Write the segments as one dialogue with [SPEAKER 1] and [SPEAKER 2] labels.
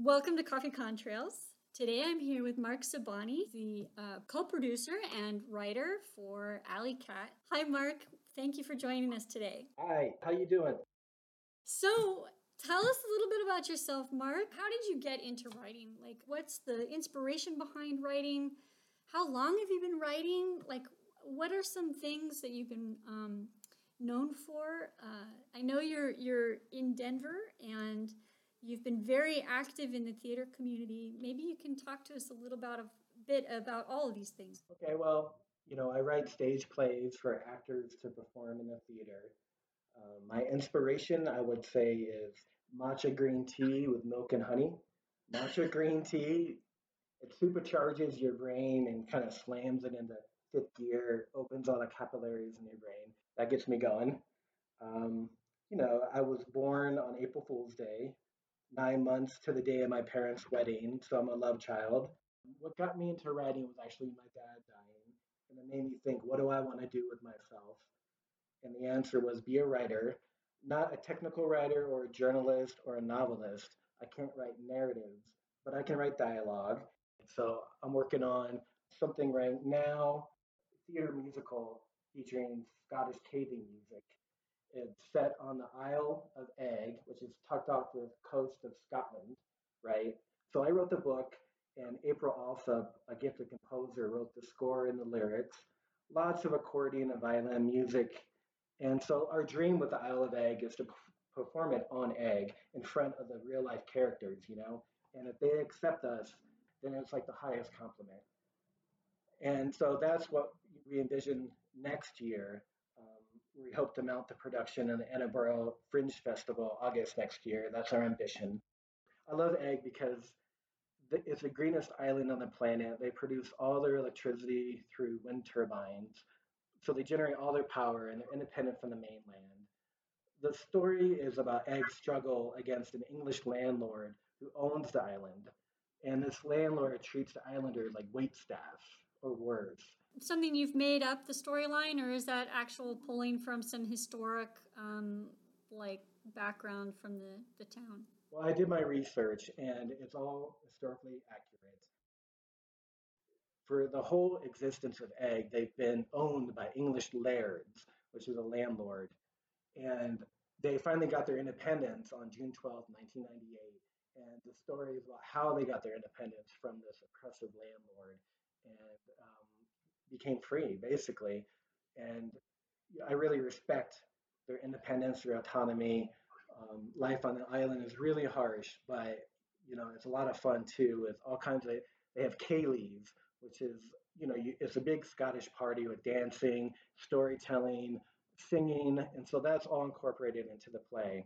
[SPEAKER 1] Welcome to Coffee Contrails. Today I'm here with Mark Sabani, the uh, co-producer and writer for Alley Cat. Hi, Mark. Thank you for joining us today.
[SPEAKER 2] Hi. How you doing?
[SPEAKER 1] So, tell us a little bit about yourself, Mark. How did you get into writing? Like, what's the inspiration behind writing? How long have you been writing? Like, what are some things that you've been um, known for? Uh, I know you're you're in Denver and You've been very active in the theater community. Maybe you can talk to us a little about a bit about all of these things.
[SPEAKER 2] Okay, well, you know, I write stage plays for actors to perform in the theater. Uh, my inspiration, I would say, is matcha green tea with milk and honey. Matcha green tea, it supercharges your brain and kind of slams it into fifth gear, opens all the capillaries in your brain. That gets me going. Um, you know, I was born on April Fool's Day, nine months to the day of my parents' wedding, so I'm a love child. What got me into writing was actually my dad dying, and it made me think, what do I want to do with myself? And the answer was be a writer, not a technical writer or a journalist or a novelist. I can't write narratives, but I can write dialogue. So I'm working on something right now, theater musical featuring Scottish caving music. It's set on the Isle of Eigg, which is tucked off the coast of Scotland, right? So I wrote the book, and April Alsop, a gifted composer, wrote the score and the lyrics. Lots of accordion and violin music. And so our dream with the Isle of Eigg is to perform it on Eigg in front of the real life characters, you know? And if they accept us, then it's like the highest compliment. And so that's what we envision next year hope to mount the production in the Edinburgh Fringe Festival August next year. That's our ambition. I love Eigg because it's the greenest island on the planet. They produce all their electricity through wind turbines. So they generate all their power and they're independent from the mainland. The story is about Eigg's struggle against an English landlord who owns the island. And this landlord treats the islanders like wait staff or worse.
[SPEAKER 1] Something you've made up the storyline, or is that actual pulling from some historic, um, like background from the, the town?
[SPEAKER 2] Well, I did my research, and it's all historically accurate. For the whole existence of Eigg, they've been owned by English lairds, which is a landlord, and they finally got their independence on June 12, 1998. And the story is about how they got their independence from this oppressive landlord and um, became free basically. And I really respect their independence, their autonomy. Um, life on the island is really harsh, but you know it's a lot of fun too. With all kinds of they have Céilís, which is you know you, it's a big Scottish party with dancing, storytelling, singing, and so that's all incorporated into the play.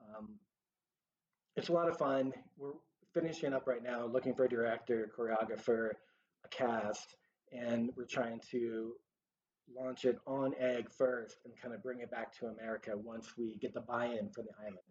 [SPEAKER 2] Um, it's a lot of fun. We're finishing up right now, looking for a director, choreographer, a cast, and we're trying to launch it on Eigg first and kind of bring it back to America once we get the buy-in from the Islanders.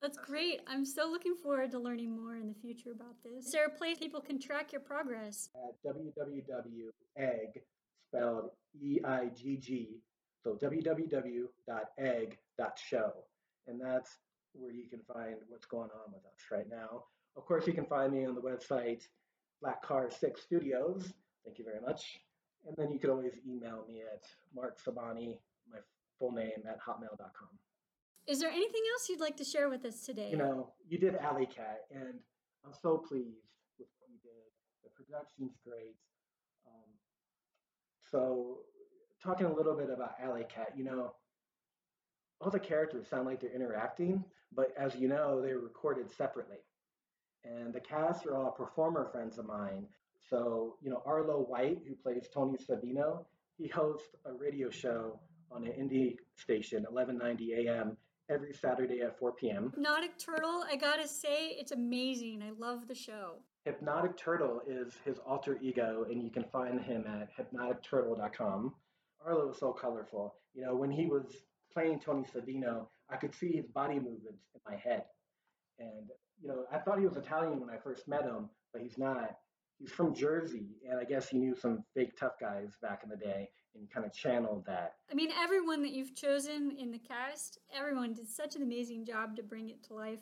[SPEAKER 1] That's great. I'm so looking forward to learning more in the future about this. Is there a place people can track your progress?
[SPEAKER 2] At www.eigg, spelled E-I-G-G, so www.eigg.show. And that's where you can find what's going on with us right now. Of course, you can find me on the website Black Car 6 Studios. Thank you very much. And then you could always email me at Mark Sabani, my full name, at hotmail.com.
[SPEAKER 1] Is there anything else you'd like to share with us today?
[SPEAKER 2] You know, you did Alley Cat, and I'm so pleased with what you did. The production's great. Um, so, talking a little bit about Alley Cat, you know, all the characters sound like they're interacting, but as you know, they were recorded separately. And the cast are all performer friends of mine. So, you know, Arlo White, who plays Tony Savino, he hosts a radio show on an indie station, 1190 AM, every Saturday at 4 p.m.
[SPEAKER 1] Hypnotic Turtle, I gotta say, it's amazing. I love the show.
[SPEAKER 2] Hypnotic Turtle is his alter ego, and you can find him at hypnoticturtle.com. Arlo is so colorful. You know, when he was playing Tony Savino, I could see his body movements in my head. And you know, I thought he was Italian when I first met him, but he's not. He's from Jersey, and I guess he knew some fake tough guys back in the day, and kind of channeled that.
[SPEAKER 1] I mean, everyone that you've chosen in the cast, everyone did such an amazing job to bring it to life.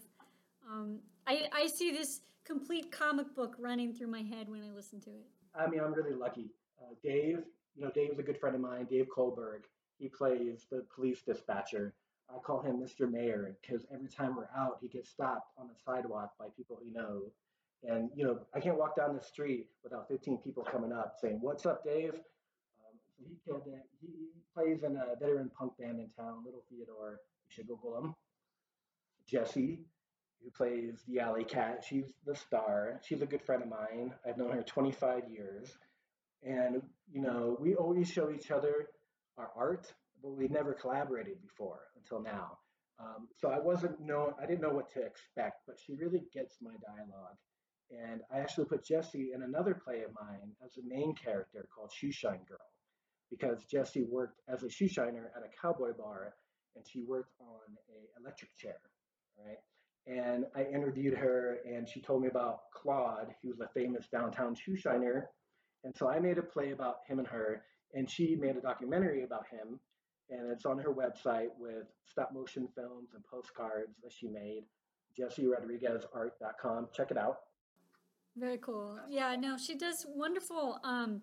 [SPEAKER 1] Um, I, I see this complete comic book running through my head when I listen to it.
[SPEAKER 2] I mean, I'm really lucky. Uh, Dave, you know, Dave's a good friend of mine, Dave Kohlberg. He plays the police dispatcher. I call him Mr. Mayor because every time we're out, he gets stopped on the sidewalk by people he knows. And, you know, I can't walk down the street without 15 people coming up saying, What's up, Dave? Um, so he, killed it. he plays in a veteran punk band in town, Little Theodore. You should Google him. Jesse, who plays the alley cat. She's the star. She's a good friend of mine. I've known her 25 years. And, you know, we always show each other our art, but we never collaborated before until now. Um, so I wasn't know I didn't know what to expect, but she really gets my dialogue. And I actually put Jesse in another play of mine as a main character called Shoeshine Girl, because Jesse worked as a shoeshiner at a cowboy bar, and she worked on a electric chair, right? And I interviewed her, and she told me about Claude, who was a famous downtown shoeshiner. And so I made a play about him and her, and she made a documentary about him, and it's on her website with stop motion films and postcards that she made. JessieRodriguezArt.com. Check it out.
[SPEAKER 1] Very cool. Yeah, no, she does wonderful um,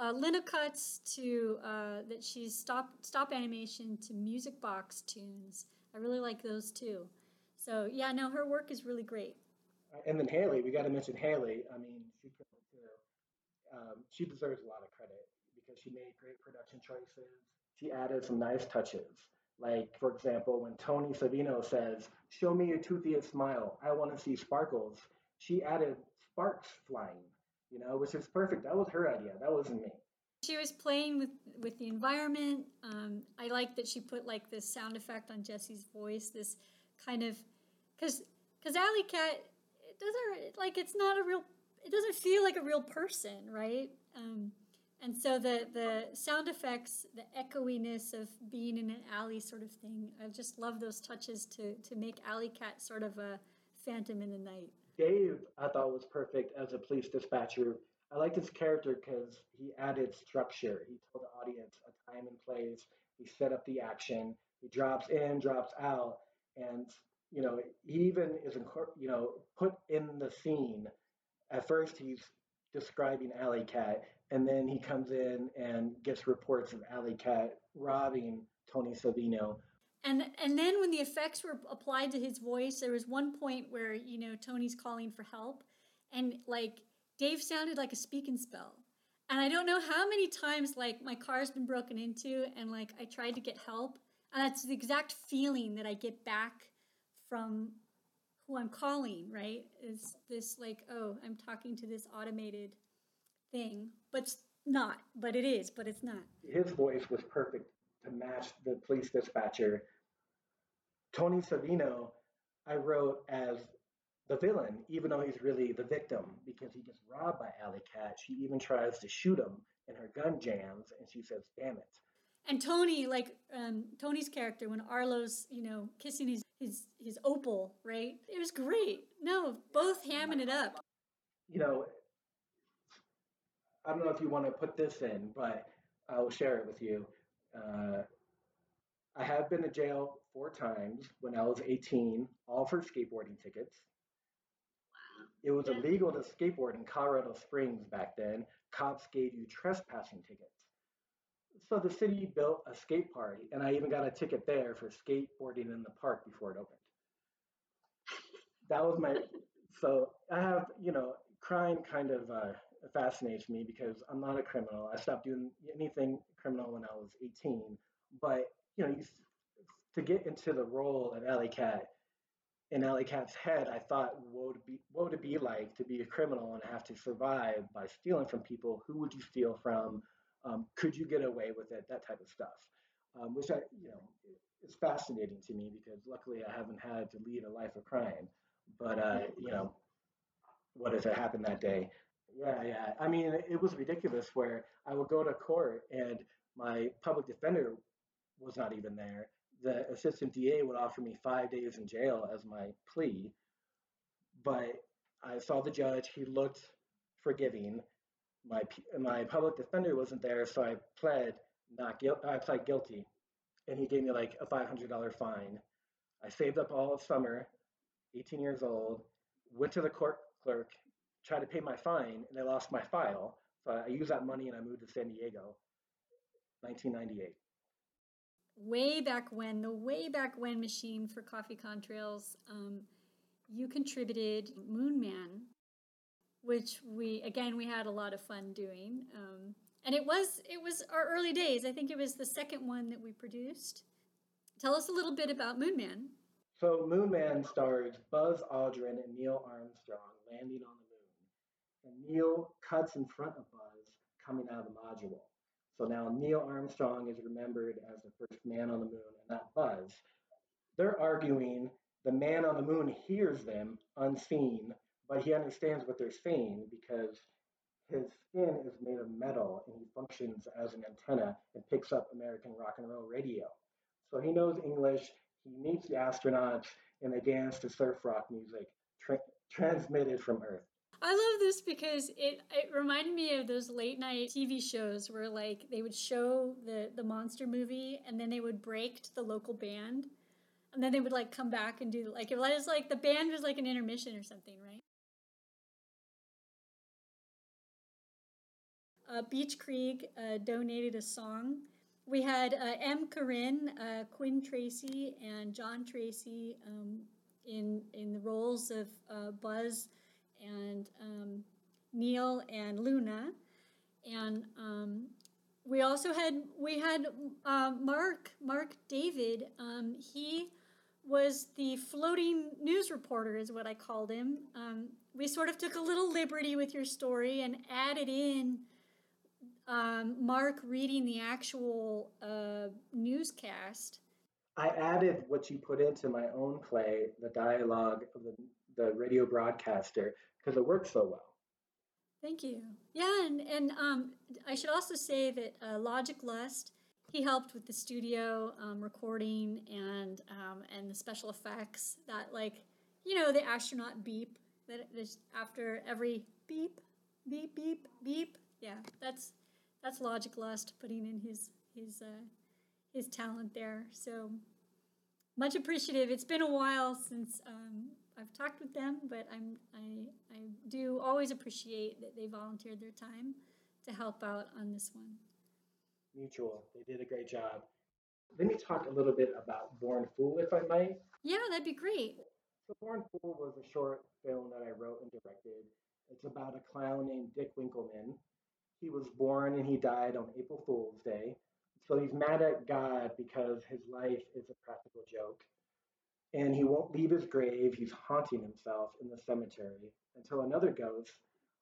[SPEAKER 1] uh, cuts to uh, that she's stop stop animation to music box tunes. I really like those too. So yeah, no, her work is really great.
[SPEAKER 2] And then Haley, we got to mention Haley. I mean, she. Um, she deserves a lot of credit because she made great production choices. She added some nice touches. Like, for example, when Tony Savino says, Show me your toothiest smile, I want to see sparkles, she added sparks flying, you know, which is perfect. That was her idea. That wasn't me.
[SPEAKER 1] She was playing with, with the environment. Um, I like that she put like this sound effect on Jesse's voice, this kind of, because because Alley Cat, it doesn't like it's not a real, it doesn't feel like a real person, right? Um, and so the the sound effects, the echoiness of being in an alley sort of thing, I just love those touches to to make Alley Cat sort of a phantom in the night.
[SPEAKER 2] Dave, I thought was perfect as a police dispatcher. I liked his character because he added structure. He told the audience a time and place. He set up the action. He drops in, drops out, and you know he even is you know put in the scene. At first, he's describing Alley Cat, and then he comes in and gets reports of Alley Cat robbing Tony Savino.
[SPEAKER 1] And and then when the effects were applied to his voice, there was one point where you know Tony's calling for help, and like Dave sounded like a speak and spell. And I don't know how many times like my car's been broken into, and like I tried to get help, and that's the exact feeling that I get back from who I'm calling. Right? Is this like oh I'm talking to this automated thing, but not. But it is. But it's not.
[SPEAKER 2] His voice was perfect to match the police dispatcher. Tony Savino, I wrote as the villain, even though he's really the victim because he gets robbed by Alley Cat. She even tries to shoot him, and her gun jams, and she says, "Damn it."
[SPEAKER 1] And Tony, like um, Tony's character, when Arlo's, you know, kissing his his his opal, right? It was great. No, both hamming it up.
[SPEAKER 2] You know, I don't know if you want to put this in, but I will share it with you. Uh, I have been to jail four times when I was 18, all for skateboarding tickets. Wow. It was yeah. illegal to skateboard in Colorado Springs back then. Cops gave you trespassing tickets. So the city built a skate park, and I even got a ticket there for skateboarding in the park before it opened. That was my. So I have, you know, crime kind of uh, fascinates me because I'm not a criminal. I stopped doing anything criminal when I was 18. But you know, you, to get into the role of Alley Cat, in Alley Cat's head, I thought, what would, be, it be like to be a criminal and have to survive by stealing from people? Who would you steal from? Um, could you get away with it? That type of stuff, um, which I, you know, is fascinating to me because luckily I haven't had to lead a life of crime. But uh, you know, what if it happened that day? Yeah, yeah. I mean, it was ridiculous where I would go to court and my public defender was not even there. The assistant DA would offer me five days in jail as my plea, but I saw the judge. He looked forgiving. My my public defender wasn't there, so I pled not guilty. I pled guilty, and he gave me like a five hundred dollar fine. I saved up all of summer 18 years old, went to the court clerk, tried to pay my fine, and I lost my file. So I used that money and I moved to San Diego, 1998.
[SPEAKER 1] Way back when, the way back when machine for Coffee Contrails, um, you contributed Moon Man, which we again we had a lot of fun doing. Um, and it was it was our early days. I think it was the second one that we produced. Tell us a little bit about Moon Man.
[SPEAKER 2] So Moon Man stars Buzz Aldrin and Neil Armstrong landing on the moon. And Neil cuts in front of Buzz coming out of the module. So now Neil Armstrong is remembered as the first man on the moon and not Buzz. They're arguing the man on the moon hears them unseen, but he understands what they're saying because his skin is made of metal and he functions as an antenna and picks up American rock and roll radio. So he knows English, he meets the astronauts, and they dance to surf rock music tra- transmitted from Earth.
[SPEAKER 1] I love this because it, it reminded me of those late night TV shows where like they would show the, the monster movie and then they would break to the local band and then they would like come back and do like it was like the band was like an intermission or something, right? uh, Beach Creek uh, donated a song. We had uh, M. Corinne, uh, Quinn Tracy, and John Tracy um, in in the roles of uh, Buzz and um, Neil and Luna, and um, we also had we had uh, Mark Mark David. Um, he was the floating news reporter, is what I called him. Um, we sort of took a little liberty with your story and added in um, Mark reading the actual uh, newscast.
[SPEAKER 2] I added what you put into my own play, the dialogue of the, the radio broadcaster, because it works so well.
[SPEAKER 1] Thank you. Yeah, and, and um, I should also say that uh, Logic Lust, he helped with the studio um, recording and um, and the special effects that like you know the astronaut beep that after every beep beep beep beep yeah that's that's Logic Lust putting in his his uh, his talent there. So much appreciative. It's been a while since um, I've talked with them, but I'm I I do always appreciate that they volunteered their time to help out on this one.
[SPEAKER 2] Mutual. They did a great job. Let me talk a little bit about Born Fool, if I might.
[SPEAKER 1] Yeah, that'd be great.
[SPEAKER 2] So Born Fool was a short film that I wrote and directed. It's about a clown named Dick Winkleman he was born and he died on April Fool's Day. So he's mad at God because his life is a practical joke. And he won't leave his grave. He's haunting himself in the cemetery until another ghost,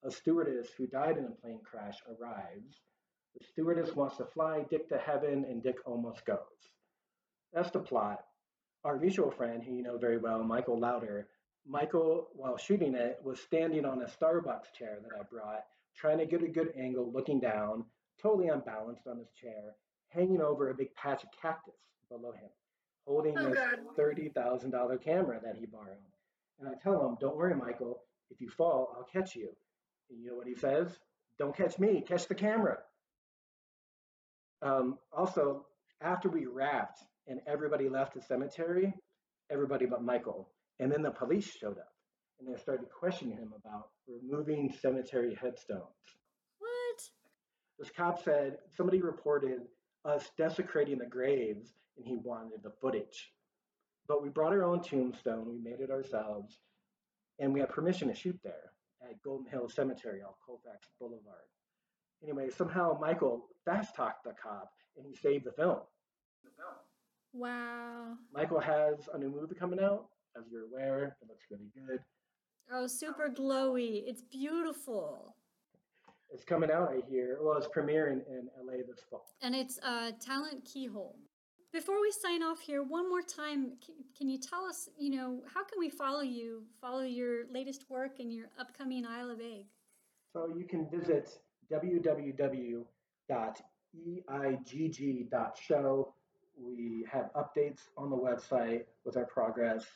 [SPEAKER 2] a stewardess who died in a plane crash, arrives. The stewardess wants to fly Dick to heaven, and Dick almost goes. That's the plot. Our mutual friend, who you know very well, Michael Lauder, Michael, while shooting it, was standing on a Starbucks chair that I brought trying to get a good angle, looking down, totally unbalanced on his chair, hanging over a big patch of cactus below him, holding oh, this $30,000 camera that he borrowed. And I tell him, Don't worry, Michael. If you fall, I'll catch you. And you know what he says? Don't catch me, catch the camera. Um, also, after we wrapped and everybody left the cemetery, everybody but Michael, and then the police showed up and they started questioning him about removing cemetery headstones.
[SPEAKER 1] What?
[SPEAKER 2] This cop said somebody reported us desecrating the graves and he wanted the footage. But we brought our own tombstone, we made it ourselves, and we had permission to shoot there at Golden Hill Cemetery off Colfax Boulevard. Anyway, somehow Michael fast talked the cop and he saved the film.
[SPEAKER 1] Wow.
[SPEAKER 2] Michael has a new movie coming out, as you're aware. It looks really good.
[SPEAKER 1] Oh, super glowy. It's beautiful.
[SPEAKER 2] It's coming out, I hear. Well, it's premiering in LA this fall.
[SPEAKER 1] And it's uh, Talent Keyhole. Before we sign off here, one more time, can, can, you tell us, you know, how can we follow you, follow your latest work and your upcoming Isle of Eigg?
[SPEAKER 2] So you can visit www.eigg.show. We have updates on the website with our progress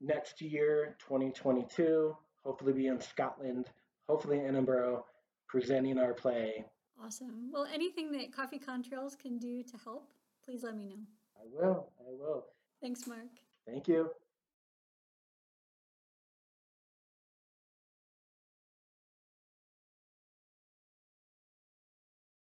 [SPEAKER 2] next year, 2022, hopefully be in Scotland, hopefully in Edinburgh, presenting our play.
[SPEAKER 1] Awesome. Well, anything that Coffee Contrails can do to help, please let me know.
[SPEAKER 2] I will. I will.
[SPEAKER 1] Thanks, Mark.
[SPEAKER 2] Thank you.